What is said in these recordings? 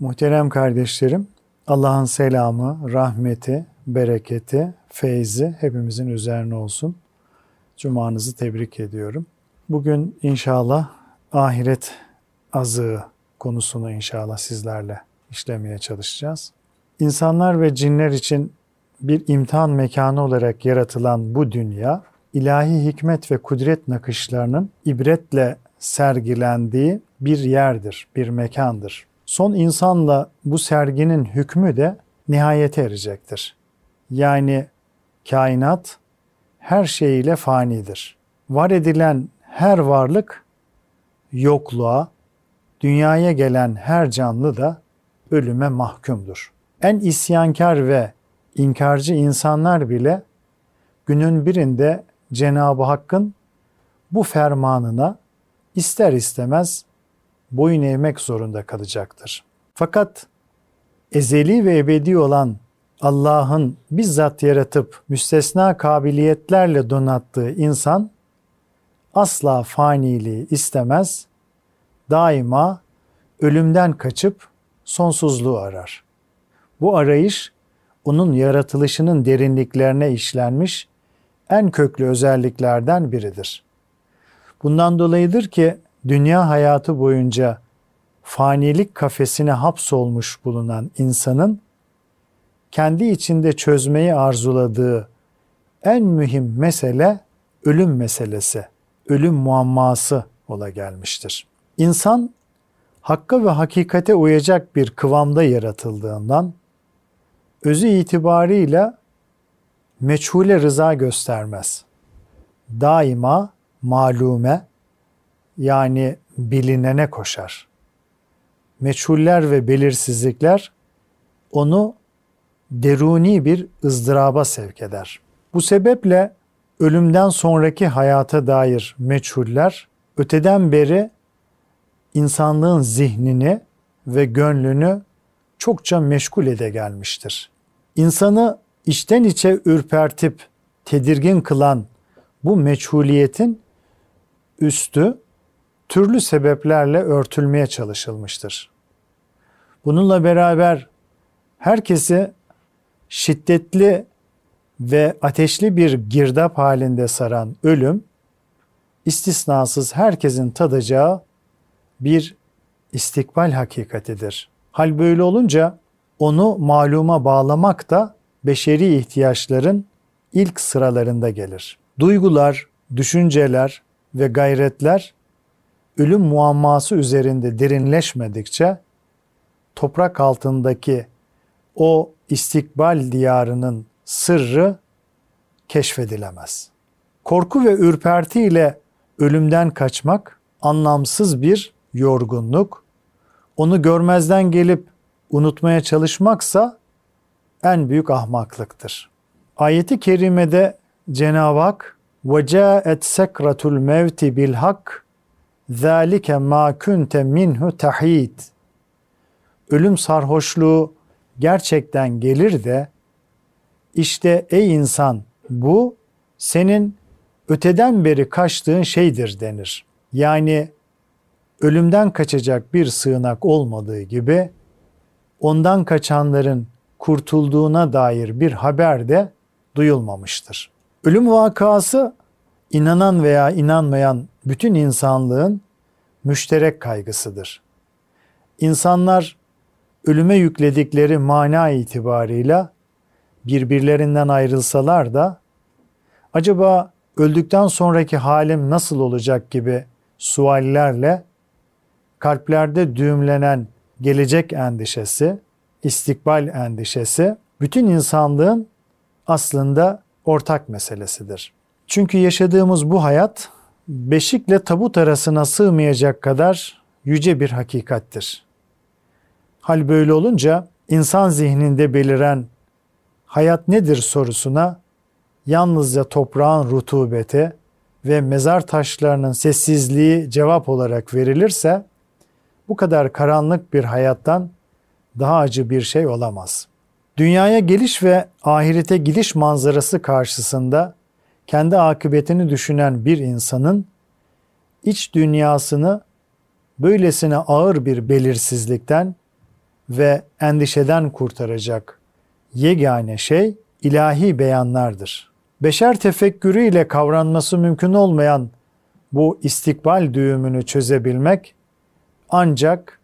Muhterem kardeşlerim, Allah'ın selamı, rahmeti, bereketi, feyzi hepimizin üzerine olsun. Cumanızı tebrik ediyorum. Bugün inşallah ahiret azığı konusunu inşallah sizlerle işlemeye çalışacağız. İnsanlar ve cinler için bir imtihan mekanı olarak yaratılan bu dünya, ilahi hikmet ve kudret nakışlarının ibretle sergilendiği bir yerdir, bir mekandır. Son insanla bu serginin hükmü de nihayete erecektir. Yani kainat her şeyiyle fanidir. Var edilen her varlık yokluğa, dünyaya gelen her canlı da ölüme mahkumdur. En isyankar ve inkarcı insanlar bile günün birinde Cenab-ı Hakk'ın bu fermanına ister istemez boyun eğmek zorunda kalacaktır. Fakat ezeli ve ebedi olan Allah'ın bizzat yaratıp müstesna kabiliyetlerle donattığı insan asla faniliği istemez, daima ölümden kaçıp sonsuzluğu arar. Bu arayış onun yaratılışının derinliklerine işlenmiş en köklü özelliklerden biridir. Bundan dolayıdır ki dünya hayatı boyunca fanilik kafesine hapsolmuş bulunan insanın kendi içinde çözmeyi arzuladığı en mühim mesele ölüm meselesi, ölüm muamması ola gelmiştir. İnsan hakka ve hakikate uyacak bir kıvamda yaratıldığından özü itibarıyla meçhule rıza göstermez. Daima malume yani bilinene koşar. Meçhuller ve belirsizlikler onu deruni bir ızdıraba sevk eder. Bu sebeple ölümden sonraki hayata dair meçhuller öteden beri insanlığın zihnini ve gönlünü çokça meşgul ede gelmiştir. İnsanı içten içe ürpertip tedirgin kılan bu meçhuliyetin üstü türlü sebeplerle örtülmeye çalışılmıştır. Bununla beraber herkesi şiddetli ve ateşli bir girdap halinde saran ölüm, istisnasız herkesin tadacağı bir istikbal hakikatidir. Hal böyle olunca onu maluma bağlamak da beşeri ihtiyaçların ilk sıralarında gelir. Duygular, düşünceler ve gayretler ölüm muamması üzerinde derinleşmedikçe toprak altındaki o istikbal diyarının sırrı keşfedilemez. Korku ve ürperti ile ölümden kaçmak anlamsız bir yorgunluk, onu görmezden gelip unutmaya çalışmaksa en büyük ahmaklıktır. Ayeti kerimede Cenab-ı Hak وَجَاءَتْ سَكْرَةُ الْمَوْتِ بِالْحَقِّ zalike ma kunte minhu tahid. Ölüm sarhoşluğu gerçekten gelir de işte ey insan bu senin öteden beri kaçtığın şeydir denir. Yani ölümden kaçacak bir sığınak olmadığı gibi ondan kaçanların kurtulduğuna dair bir haber de duyulmamıştır. Ölüm vakası inanan veya inanmayan bütün insanlığın müşterek kaygısıdır. İnsanlar ölüme yükledikleri mana itibarıyla birbirlerinden ayrılsalar da acaba öldükten sonraki halim nasıl olacak gibi suallerle kalplerde düğümlenen gelecek endişesi, istikbal endişesi bütün insanlığın aslında ortak meselesidir. Çünkü yaşadığımız bu hayat beşikle tabut arasına sığmayacak kadar yüce bir hakikattir. Hal böyle olunca insan zihninde beliren hayat nedir sorusuna yalnızca toprağın rutubeti ve mezar taşlarının sessizliği cevap olarak verilirse bu kadar karanlık bir hayattan daha acı bir şey olamaz. Dünyaya geliş ve ahirete gidiş manzarası karşısında kendi akıbetini düşünen bir insanın iç dünyasını böylesine ağır bir belirsizlikten ve endişeden kurtaracak yegane şey ilahi beyanlardır. Beşer tefekkürü ile kavranması mümkün olmayan bu istikbal düğümünü çözebilmek ancak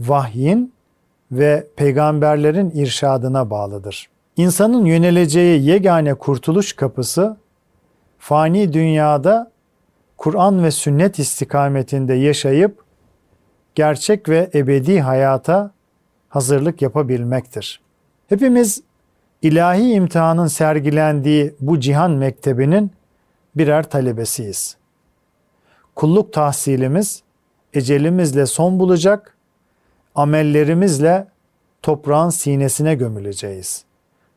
vahyin ve peygamberlerin irşadına bağlıdır. İnsanın yöneleceği yegane kurtuluş kapısı fani dünyada Kur'an ve sünnet istikametinde yaşayıp gerçek ve ebedi hayata hazırlık yapabilmektir. Hepimiz ilahi imtihanın sergilendiği bu cihan mektebinin birer talebesiyiz. Kulluk tahsilimiz ecelimizle son bulacak, amellerimizle toprağın sinesine gömüleceğiz.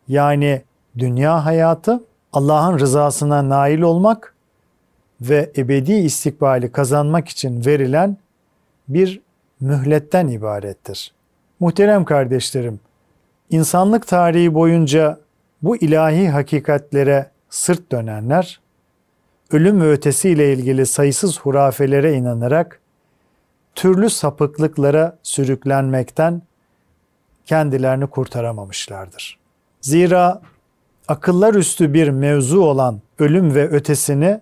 Yani dünya hayatı Allah'ın rızasına nail olmak ve ebedi istikbali kazanmak için verilen bir mühletten ibarettir. Muhterem kardeşlerim, insanlık tarihi boyunca bu ilahi hakikatlere sırt dönenler, ölüm ve ötesiyle ilgili sayısız hurafelere inanarak türlü sapıklıklara sürüklenmekten kendilerini kurtaramamışlardır. Zira akıllar üstü bir mevzu olan ölüm ve ötesini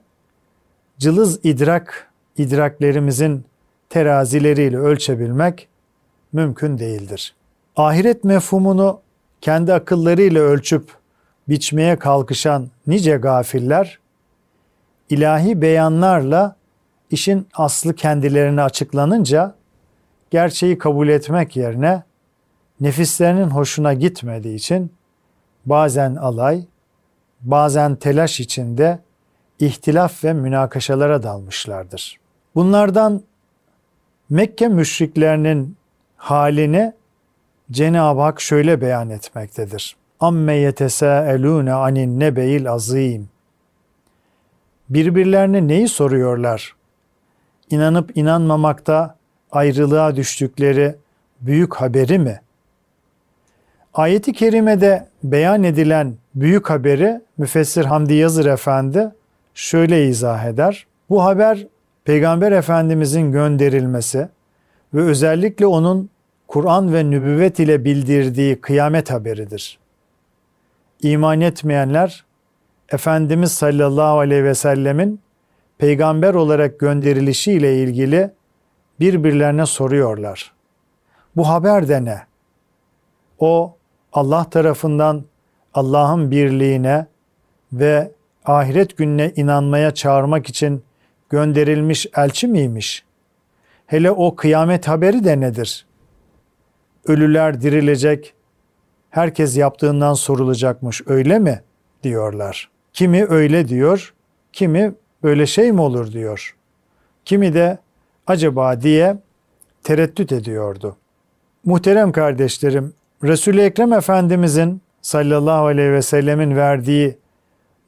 cılız idrak idraklerimizin terazileriyle ölçebilmek mümkün değildir. Ahiret mefhumunu kendi akıllarıyla ölçüp biçmeye kalkışan nice gafiller ilahi beyanlarla işin aslı kendilerine açıklanınca gerçeği kabul etmek yerine nefislerinin hoşuna gitmediği için bazen alay, bazen telaş içinde ihtilaf ve münakaşalara dalmışlardır. Bunlardan Mekke müşriklerinin halini Cenab-ı Hak şöyle beyan etmektedir. Amme yetesâelûne anin nebeil azîm. Birbirlerine neyi soruyorlar? İnanıp inanmamakta ayrılığa düştükleri büyük haberi mi? Ayeti kerimede beyan edilen büyük haberi müfessir Hamdi Yazır Efendi şöyle izah eder. Bu haber Peygamber Efendimizin gönderilmesi ve özellikle onun Kur'an ve nübüvvet ile bildirdiği kıyamet haberidir. İman etmeyenler Efendimiz sallallahu aleyhi ve sellemin peygamber olarak gönderilişi ile ilgili birbirlerine soruyorlar. Bu haber de ne? O Allah tarafından Allah'ın birliğine ve ahiret gününe inanmaya çağırmak için gönderilmiş elçi miymiş? Hele o kıyamet haberi de nedir? Ölüler dirilecek, herkes yaptığından sorulacakmış öyle mi? diyorlar. Kimi öyle diyor, kimi böyle şey mi olur diyor. Kimi de acaba diye tereddüt ediyordu. Muhterem kardeşlerim, Resul-i Ekrem Efendimizin sallallahu aleyhi ve sellemin verdiği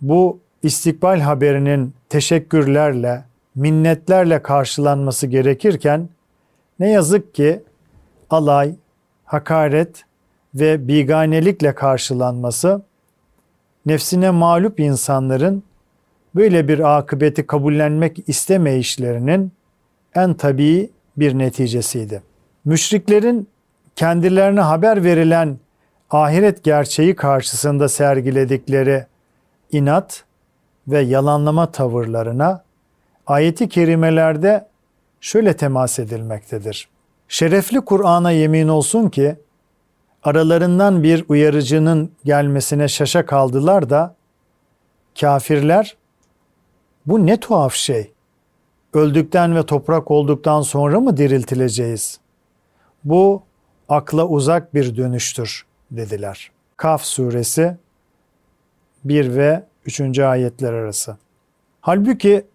bu istikbal haberinin teşekkürlerle, minnetlerle karşılanması gerekirken ne yazık ki alay, hakaret ve biganelikle karşılanması nefsine mağlup insanların böyle bir akıbeti kabullenmek istemeyişlerinin en tabii bir neticesiydi. Müşriklerin kendilerine haber verilen ahiret gerçeği karşısında sergiledikleri inat ve yalanlama tavırlarına ayeti kerimelerde şöyle temas edilmektedir. Şerefli Kur'an'a yemin olsun ki aralarından bir uyarıcının gelmesine şaşa kaldılar da kafirler bu ne tuhaf şey. Öldükten ve toprak olduktan sonra mı diriltileceğiz? Bu akla uzak bir dönüştür dediler. Kaf suresi 1 ve 3. ayetler arası. Halbuki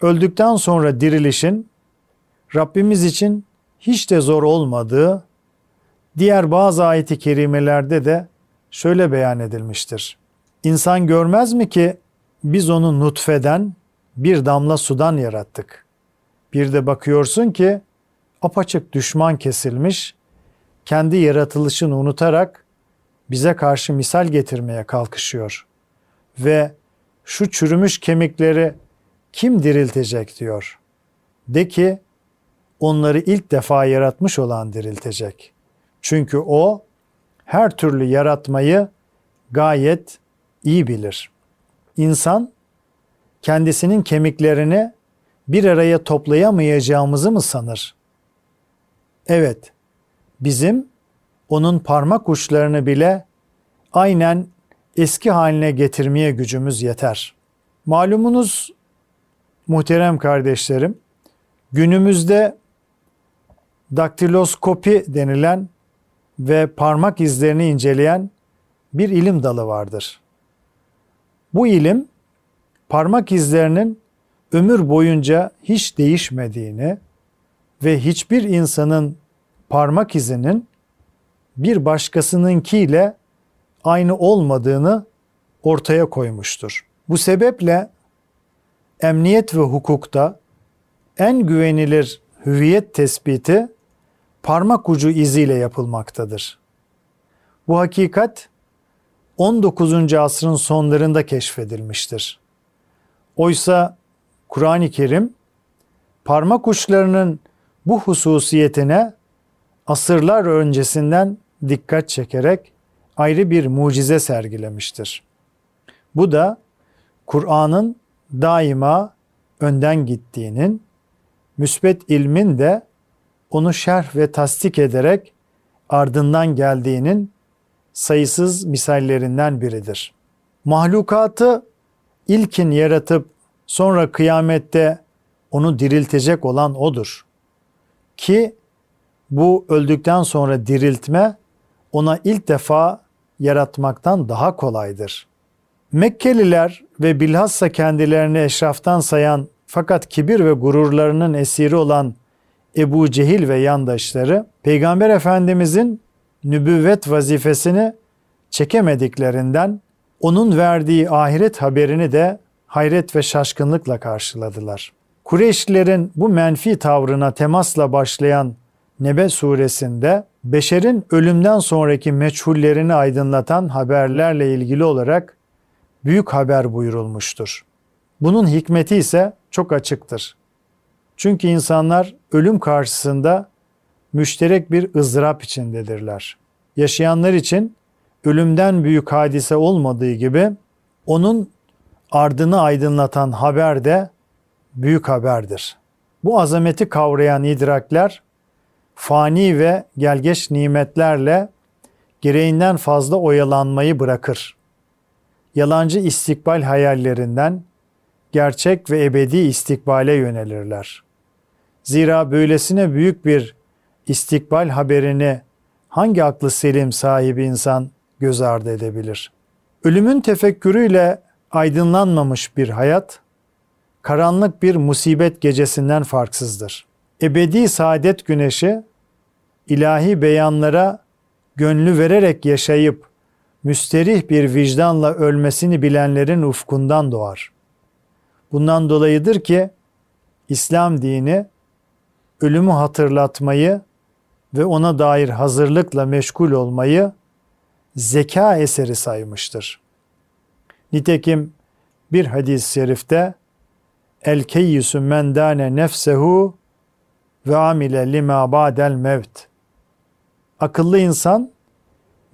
öldükten sonra dirilişin Rabbimiz için hiç de zor olmadığı diğer bazı ayeti kerimelerde de şöyle beyan edilmiştir. İnsan görmez mi ki biz onu nutfeden bir damla sudan yarattık. Bir de bakıyorsun ki apaçık düşman kesilmiş, kendi yaratılışını unutarak bize karşı misal getirmeye kalkışıyor. Ve şu çürümüş kemikleri kim diriltecek diyor. De ki onları ilk defa yaratmış olan diriltecek. Çünkü o her türlü yaratmayı gayet iyi bilir. İnsan kendisinin kemiklerini bir araya toplayamayacağımızı mı sanır? Evet, bizim onun parmak uçlarını bile aynen eski haline getirmeye gücümüz yeter. Malumunuz muhterem kardeşlerim, günümüzde daktiloskopi denilen ve parmak izlerini inceleyen bir ilim dalı vardır. Bu ilim parmak izlerinin ömür boyunca hiç değişmediğini ve hiçbir insanın parmak izinin bir başkasınınkiyle aynı olmadığını ortaya koymuştur. Bu sebeple emniyet ve hukukta en güvenilir hüviyet tespiti parmak ucu iziyle yapılmaktadır. Bu hakikat 19. asrın sonlarında keşfedilmiştir. Oysa Kur'an-ı Kerim parmak uçlarının bu hususiyetine asırlar öncesinden dikkat çekerek ayrı bir mucize sergilemiştir. Bu da Kur'an'ın daima önden gittiğinin, müsbet ilmin de onu şerh ve tasdik ederek ardından geldiğinin sayısız misallerinden biridir. Mahlukatı ilkin yaratıp sonra kıyamette onu diriltecek olan odur. Ki bu öldükten sonra diriltme ona ilk defa yaratmaktan daha kolaydır. Mekkeliler ve bilhassa kendilerini eşraftan sayan fakat kibir ve gururlarının esiri olan Ebu Cehil ve yandaşları Peygamber Efendimizin nübüvvet vazifesini çekemediklerinden onun verdiği ahiret haberini de hayret ve şaşkınlıkla karşıladılar. Kureyşlilerin bu menfi tavrına temasla başlayan Nebe suresinde beşerin ölümden sonraki meçhullerini aydınlatan haberlerle ilgili olarak büyük haber buyurulmuştur. Bunun hikmeti ise çok açıktır. Çünkü insanlar ölüm karşısında müşterek bir ızdırap içindedirler. Yaşayanlar için ölümden büyük hadise olmadığı gibi onun ardını aydınlatan haber de büyük haberdir. Bu azameti kavrayan idrakler fani ve gelgeç nimetlerle gereğinden fazla oyalanmayı bırakır. Yalancı istikbal hayallerinden gerçek ve ebedi istikbale yönelirler. Zira böylesine büyük bir istikbal haberini hangi aklı selim sahibi insan göz ardı edebilir? Ölümün tefekkürüyle aydınlanmamış bir hayat, karanlık bir musibet gecesinden farksızdır. Ebedi saadet güneşi, ilahi beyanlara gönlü vererek yaşayıp müsterih bir vicdanla ölmesini bilenlerin ufkundan doğar. Bundan dolayıdır ki İslam dini ölümü hatırlatmayı ve ona dair hazırlıkla meşgul olmayı zeka eseri saymıştır. Nitekim bir hadis-i şerifte El keyyüsü men dâne nefsehu ve amile lima ba'del mevt. Akıllı insan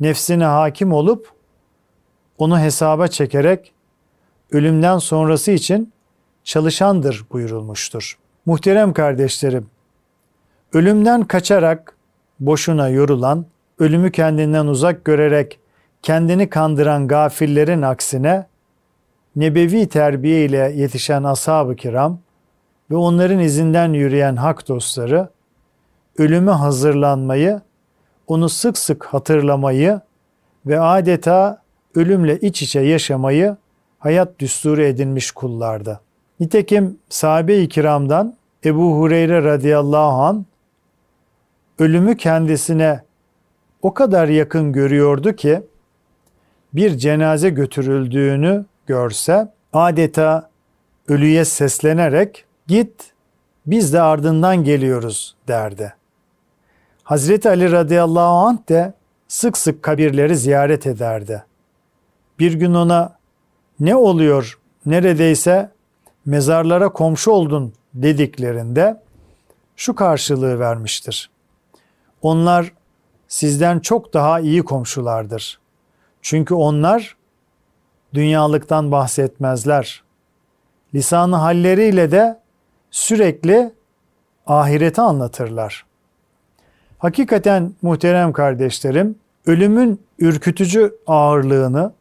nefsine hakim olup onu hesaba çekerek ölümden sonrası için çalışandır buyurulmuştur. Muhterem kardeşlerim, ölümden kaçarak boşuna yorulan, ölümü kendinden uzak görerek kendini kandıran gafillerin aksine nebevi terbiye ile yetişen ashab-ı kiram ve onların izinden yürüyen hak dostları ölüme hazırlanmayı, onu sık sık hatırlamayı ve adeta ölümle iç içe yaşamayı hayat düsturu edinmiş kullardı. Nitekim sahabe-i kiramdan Ebu Hureyre radıyallahu an ölümü kendisine o kadar yakın görüyordu ki bir cenaze götürüldüğünü görse adeta ölüye seslenerek git biz de ardından geliyoruz derdi. Hazreti Ali radıyallahu anh de sık sık kabirleri ziyaret ederdi. Bir gün ona ne oluyor neredeyse mezarlara komşu oldun dediklerinde şu karşılığı vermiştir. Onlar sizden çok daha iyi komşulardır. Çünkü onlar dünyalıktan bahsetmezler. Lisanı halleriyle de sürekli ahireti anlatırlar. Hakikaten muhterem kardeşlerim, ölümün ürkütücü ağırlığını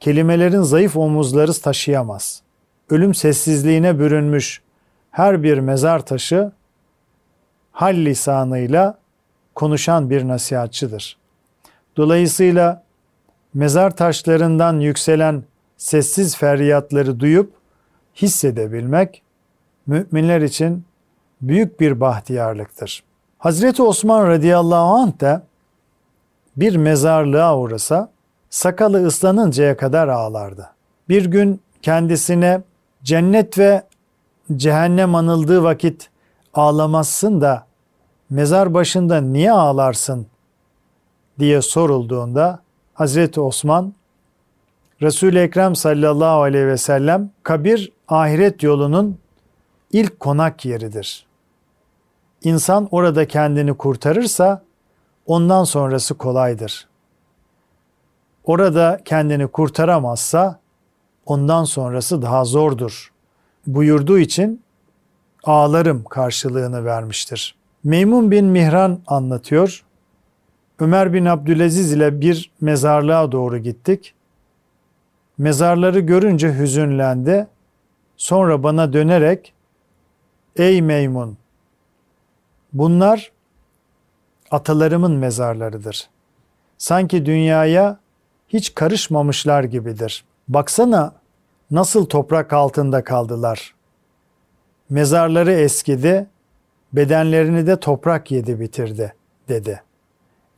kelimelerin zayıf omuzları taşıyamaz. Ölüm sessizliğine bürünmüş her bir mezar taşı hal lisanıyla konuşan bir nasihatçıdır. Dolayısıyla mezar taşlarından yükselen sessiz feryatları duyup hissedebilmek müminler için büyük bir bahtiyarlıktır. Hazreti Osman radıyallahu anh da bir mezarlığa uğrasa sakalı ıslanıncaya kadar ağlardı. Bir gün kendisine cennet ve cehennem anıldığı vakit ağlamazsın da mezar başında niye ağlarsın diye sorulduğunda Hazreti Osman Resul-i Ekrem sallallahu aleyhi ve sellem kabir ahiret yolunun ilk konak yeridir. İnsan orada kendini kurtarırsa ondan sonrası kolaydır. Orada kendini kurtaramazsa ondan sonrası daha zordur. Buyurduğu için ağlarım karşılığını vermiştir. Meymun bin Mihran anlatıyor. Ömer bin Abdülaziz ile bir mezarlığa doğru gittik. Mezarları görünce hüzünlendi. Sonra bana dönerek Ey Meymun! Bunlar atalarımın mezarlarıdır. Sanki dünyaya hiç karışmamışlar gibidir. Baksana nasıl toprak altında kaldılar. Mezarları eskidi, bedenlerini de toprak yedi bitirdi, dedi.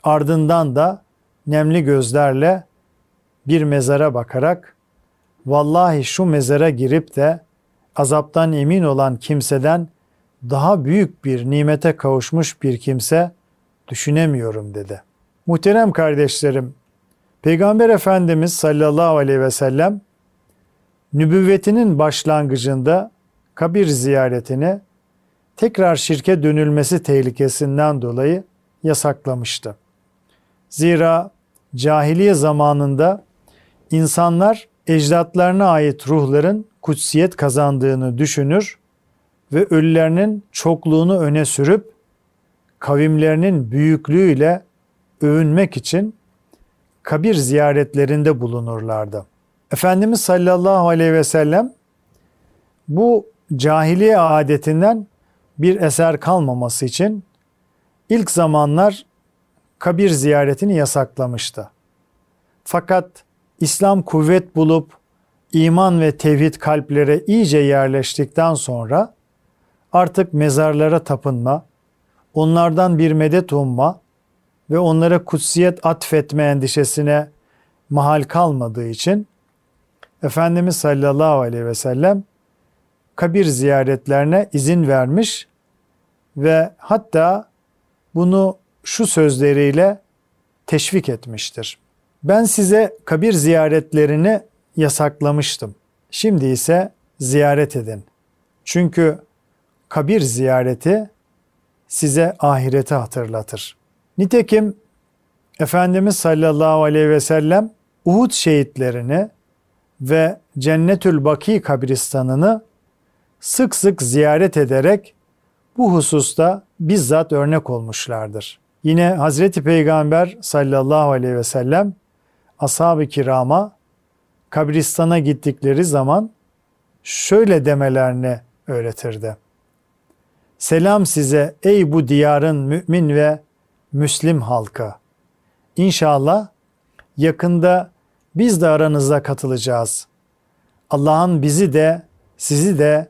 Ardından da nemli gözlerle bir mezara bakarak, vallahi şu mezara girip de azaptan emin olan kimseden daha büyük bir nimete kavuşmuş bir kimse düşünemiyorum dedi. Muhterem kardeşlerim, Peygamber Efendimiz sallallahu aleyhi ve sellem nübüvvetinin başlangıcında kabir ziyaretini tekrar şirke dönülmesi tehlikesinden dolayı yasaklamıştı. Zira cahiliye zamanında insanlar ecdatlarına ait ruhların kutsiyet kazandığını düşünür ve ölülerinin çokluğunu öne sürüp kavimlerinin büyüklüğüyle övünmek için kabir ziyaretlerinde bulunurlardı. Efendimiz sallallahu aleyhi ve sellem bu cahiliye adetinden bir eser kalmaması için ilk zamanlar kabir ziyaretini yasaklamıştı. Fakat İslam kuvvet bulup iman ve tevhid kalplere iyice yerleştikten sonra artık mezarlara tapınma, onlardan bir medet umma ve onlara kutsiyet atfetme endişesine mahal kalmadığı için Efendimiz sallallahu aleyhi ve sellem kabir ziyaretlerine izin vermiş ve hatta bunu şu sözleriyle teşvik etmiştir. Ben size kabir ziyaretlerini yasaklamıştım. Şimdi ise ziyaret edin. Çünkü kabir ziyareti size ahireti hatırlatır. Nitekim Efendimiz sallallahu aleyhi ve sellem Uhud şehitlerini ve Cennetül Baki kabristanını sık sık ziyaret ederek bu hususta bizzat örnek olmuşlardır. Yine Hazreti Peygamber sallallahu aleyhi ve sellem ashab-ı kirama kabristana gittikleri zaman şöyle demelerini öğretirdi. Selam size ey bu diyarın mümin ve müslim halkı. İnşallah yakında biz de aranıza katılacağız. Allah'ın bizi de sizi de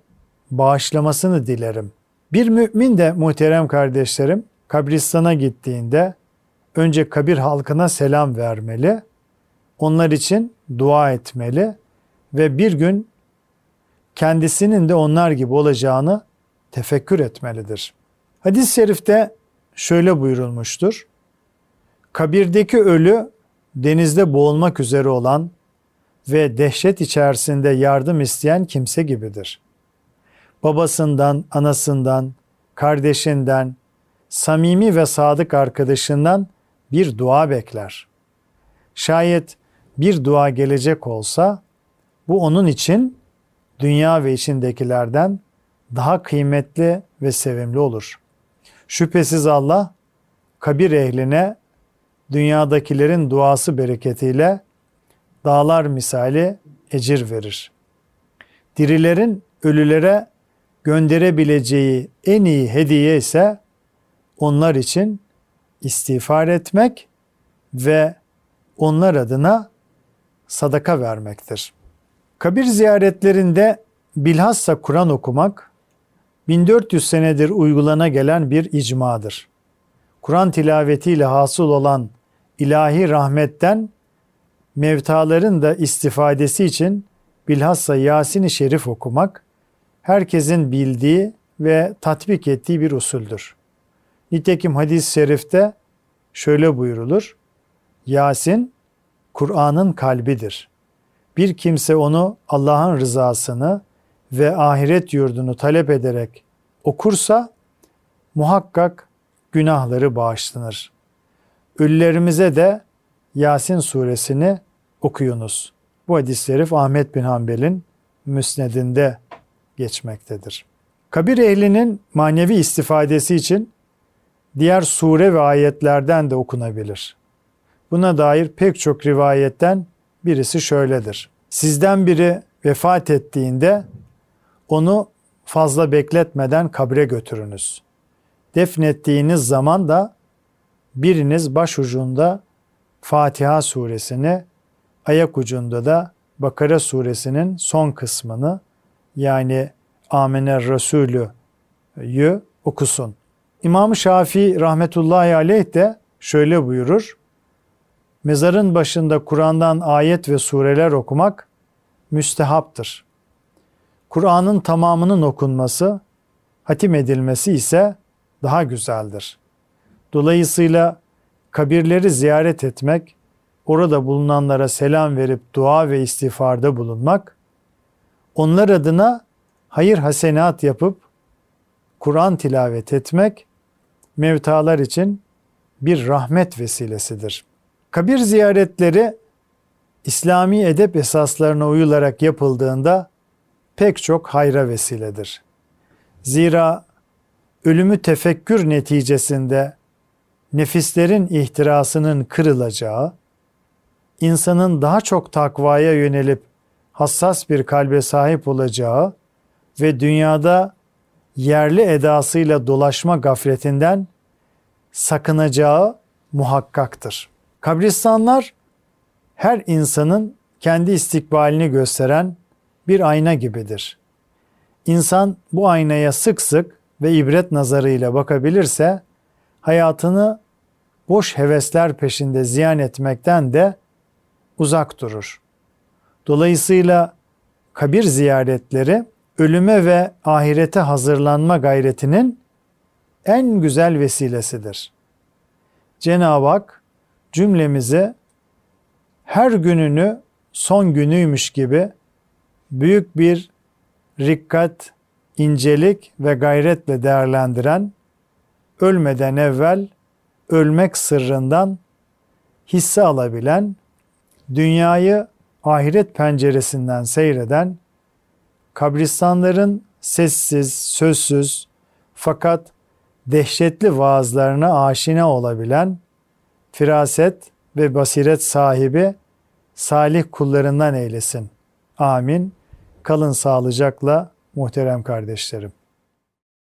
bağışlamasını dilerim. Bir mümin de muhterem kardeşlerim kabristana gittiğinde önce kabir halkına selam vermeli, onlar için dua etmeli ve bir gün kendisinin de onlar gibi olacağını tefekkür etmelidir. Hadis-i şerifte şöyle buyurulmuştur. Kabirdeki ölü denizde boğulmak üzere olan ve dehşet içerisinde yardım isteyen kimse gibidir. Babasından, anasından, kardeşinden, samimi ve sadık arkadaşından bir dua bekler. Şayet bir dua gelecek olsa bu onun için dünya ve içindekilerden daha kıymetli ve sevimli olur. Şüphesiz Allah kabir ehline dünyadakilerin duası bereketiyle dağlar misali ecir verir. Dirilerin ölülere gönderebileceği en iyi hediye ise onlar için istiğfar etmek ve onlar adına sadaka vermektir. Kabir ziyaretlerinde bilhassa Kur'an okumak 1400 senedir uygulana gelen bir icmadır. Kur'an tilavetiyle hasıl olan ilahi rahmetten mevtaların da istifadesi için bilhassa Yasin-i Şerif okumak herkesin bildiği ve tatbik ettiği bir usuldür. Nitekim hadis-i şerifte şöyle buyurulur. Yasin Kur'an'ın kalbidir. Bir kimse onu Allah'ın rızasını ve ahiret yurdunu talep ederek okursa muhakkak günahları bağışlanır. Ölülerimize de Yasin suresini okuyunuz. Bu hadis-i şerif Ahmet bin Hanbel'in müsnedinde geçmektedir. Kabir ehlinin manevi istifadesi için diğer sure ve ayetlerden de okunabilir. Buna dair pek çok rivayetten birisi şöyledir. Sizden biri vefat ettiğinde onu fazla bekletmeden kabre götürünüz. Defnettiğiniz zaman da biriniz başucunda Fatiha suresini, ayak ucunda da Bakara suresinin son kısmını yani Amener Resulü'yü okusun. İmam Şafii rahmetullahi aleyh de şöyle buyurur. Mezarın başında Kur'an'dan ayet ve sureler okumak müstehaptır. Kur'an'ın tamamının okunması, hatim edilmesi ise daha güzeldir. Dolayısıyla kabirleri ziyaret etmek, orada bulunanlara selam verip dua ve istiğfarda bulunmak, onlar adına hayır hasenat yapıp Kur'an tilavet etmek mevtalar için bir rahmet vesilesidir. Kabir ziyaretleri İslami edep esaslarına uyularak yapıldığında pek çok hayra vesiledir. Zira ölümü tefekkür neticesinde nefislerin ihtirasının kırılacağı, insanın daha çok takvaya yönelip hassas bir kalbe sahip olacağı ve dünyada yerli edasıyla dolaşma gafletinden sakınacağı muhakkaktır. Kabristanlar her insanın kendi istikbalini gösteren bir ayna gibidir. İnsan bu aynaya sık sık ve ibret nazarıyla bakabilirse hayatını boş hevesler peşinde ziyan etmekten de uzak durur. Dolayısıyla kabir ziyaretleri ölüme ve ahirete hazırlanma gayretinin en güzel vesilesidir. Cenab-ı Hak cümlemizi her gününü son günüymüş gibi büyük bir rikkat, incelik ve gayretle değerlendiren, ölmeden evvel ölmek sırrından hisse alabilen, dünyayı ahiret penceresinden seyreden, kabristanların sessiz, sözsüz fakat dehşetli vaazlarına aşina olabilen, firaset ve basiret sahibi salih kullarından eylesin. Amin. Kalın sağlıcakla muhterem kardeşlerim.